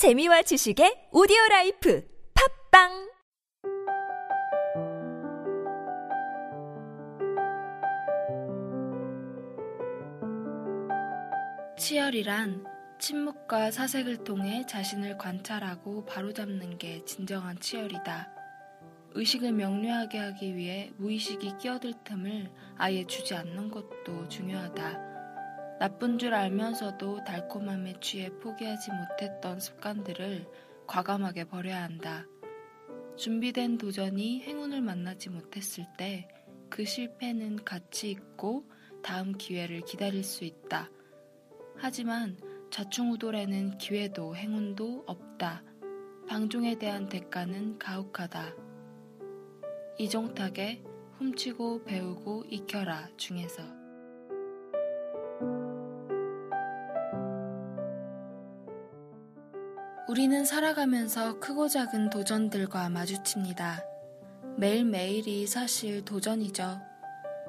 재미와 지식의 오디오 라이프 팟빵 치열이란 침묵과 사색을 통해 자신을 관찰하고 바로잡는 게 진정한 치열이다. 의식을 명료하게 하기 위해 무의식이 끼어들 틈을 아예 주지 않는 것도 중요하다. 나쁜 줄 알면서도 달콤함에 취해 포기하지 못했던 습관들을 과감하게 버려야 한다. 준비된 도전이 행운을 만나지 못했을 때 그 실패는 가치 있고 다음 기회를 기다릴 수 있다. 하지만 좌충우돌에는 기회도 행운도 없다. 방종에 대한 대가는 가혹하다. 이종탁의 훔치고 배우고 익혀라 중에서 우리는 살아가면서 크고 작은 도전들과 마주칩니다. 매일매일이 사실 도전이죠.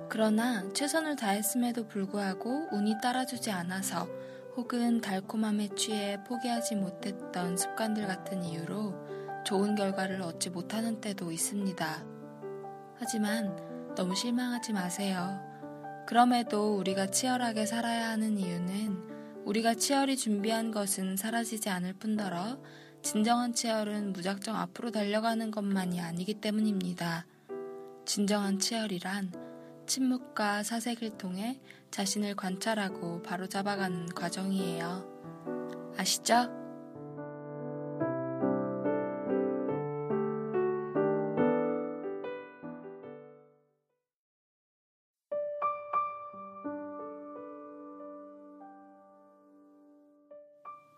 그러나 최선을 다했음에도 불구하고 운이 따라주지 않아서 혹은 달콤함에 취해 포기하지 못했던 습관들 같은 이유로 좋은 결과를 얻지 못하는 때도 있습니다. 하지만 너무 실망하지 마세요. 그럼에도 우리가 치열하게 살아야 하는 이유는 우리가 치열히 준비한 것은 사라지지 않을 뿐더러 진정한 치열은 무작정 앞으로 달려가는 것만이 아니기 때문입니다. 진정한 치열이란 침묵과 사색을 통해 자신을 관찰하고 바로잡아가는 과정이에요. 아시죠?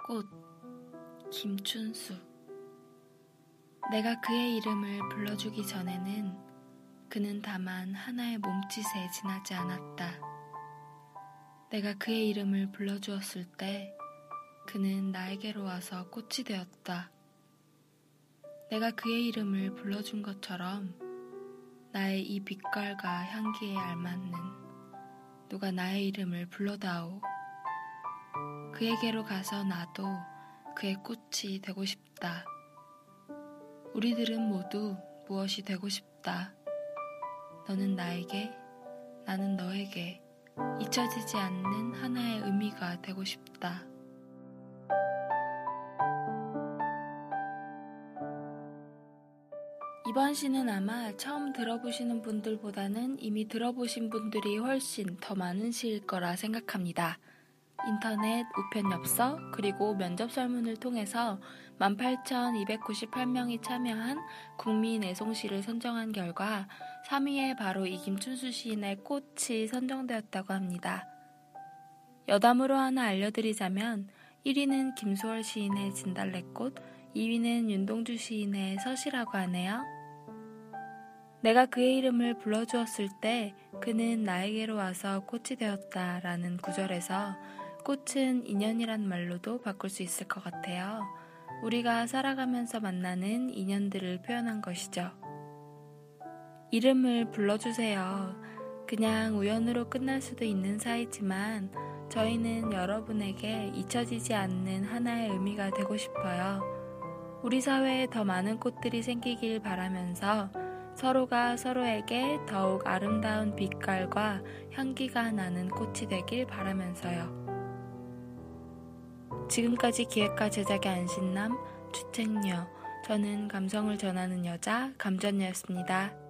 꽃 김춘수 내가 그의 이름을 불러주기 전에는 그는 다만 하나의 몸짓에 지나지 않았다. 내가 그의 이름을 불러주었을 때 그는 나에게로 와서 꽃이 되었다. 내가 그의 이름을 불러준 것처럼 나의 이 빛깔과 향기에 알맞는 누가 나의 이름을 불러다오. 그에게로 가서 나도 그의 꽃이 되고 싶다. 우리들은 모두 무엇이 되고 싶다. 너는 나에게, 나는 너에게 잊혀지지 않는 하나의 의미가 되고 싶다. 이번 시는 아마 처음 들어보시는 분들보다는 이미 들어보신 분들이 훨씬 더 많은 시일 거라 생각합니다. 인터넷 우편 엽서 그리고 면접 설문을 통해서 18,298명이 참여한 국민 애송시를 선정한 결과 3위에 바로 이 김춘수 시인의 꽃이 선정되었다고 합니다. 여담으로 하나 알려드리자면 1위는 김소월 시인의 진달래꽃, 2위는 윤동주 시인의 서시라고 하네요. 내가 그의 이름을 불러주었을 때 그는 나에게로 와서 꽃이 되었다 라는 구절에서 꽃은 인연이란 말로도 바꿀 수 있을 것 같아요. 우리가 살아가면서 만나는 인연들을 표현한 것이죠. 이름을 불러주세요. 그냥 우연으로 끝날 수도 있는 사이지만 저희는 여러분에게 잊혀지지 않는 하나의 의미가 되고 싶어요. 우리 사회에 더 많은 꽃들이 생기길 바라면서 서로가 서로에게 더욱 아름다운 빛깔과 향기가 나는 꽃이 되길 바라면서요. 지금까지 기획과 제작의 안신남, 주책녀, 저는 감성을 전하는 여자, 감전녀였습니다.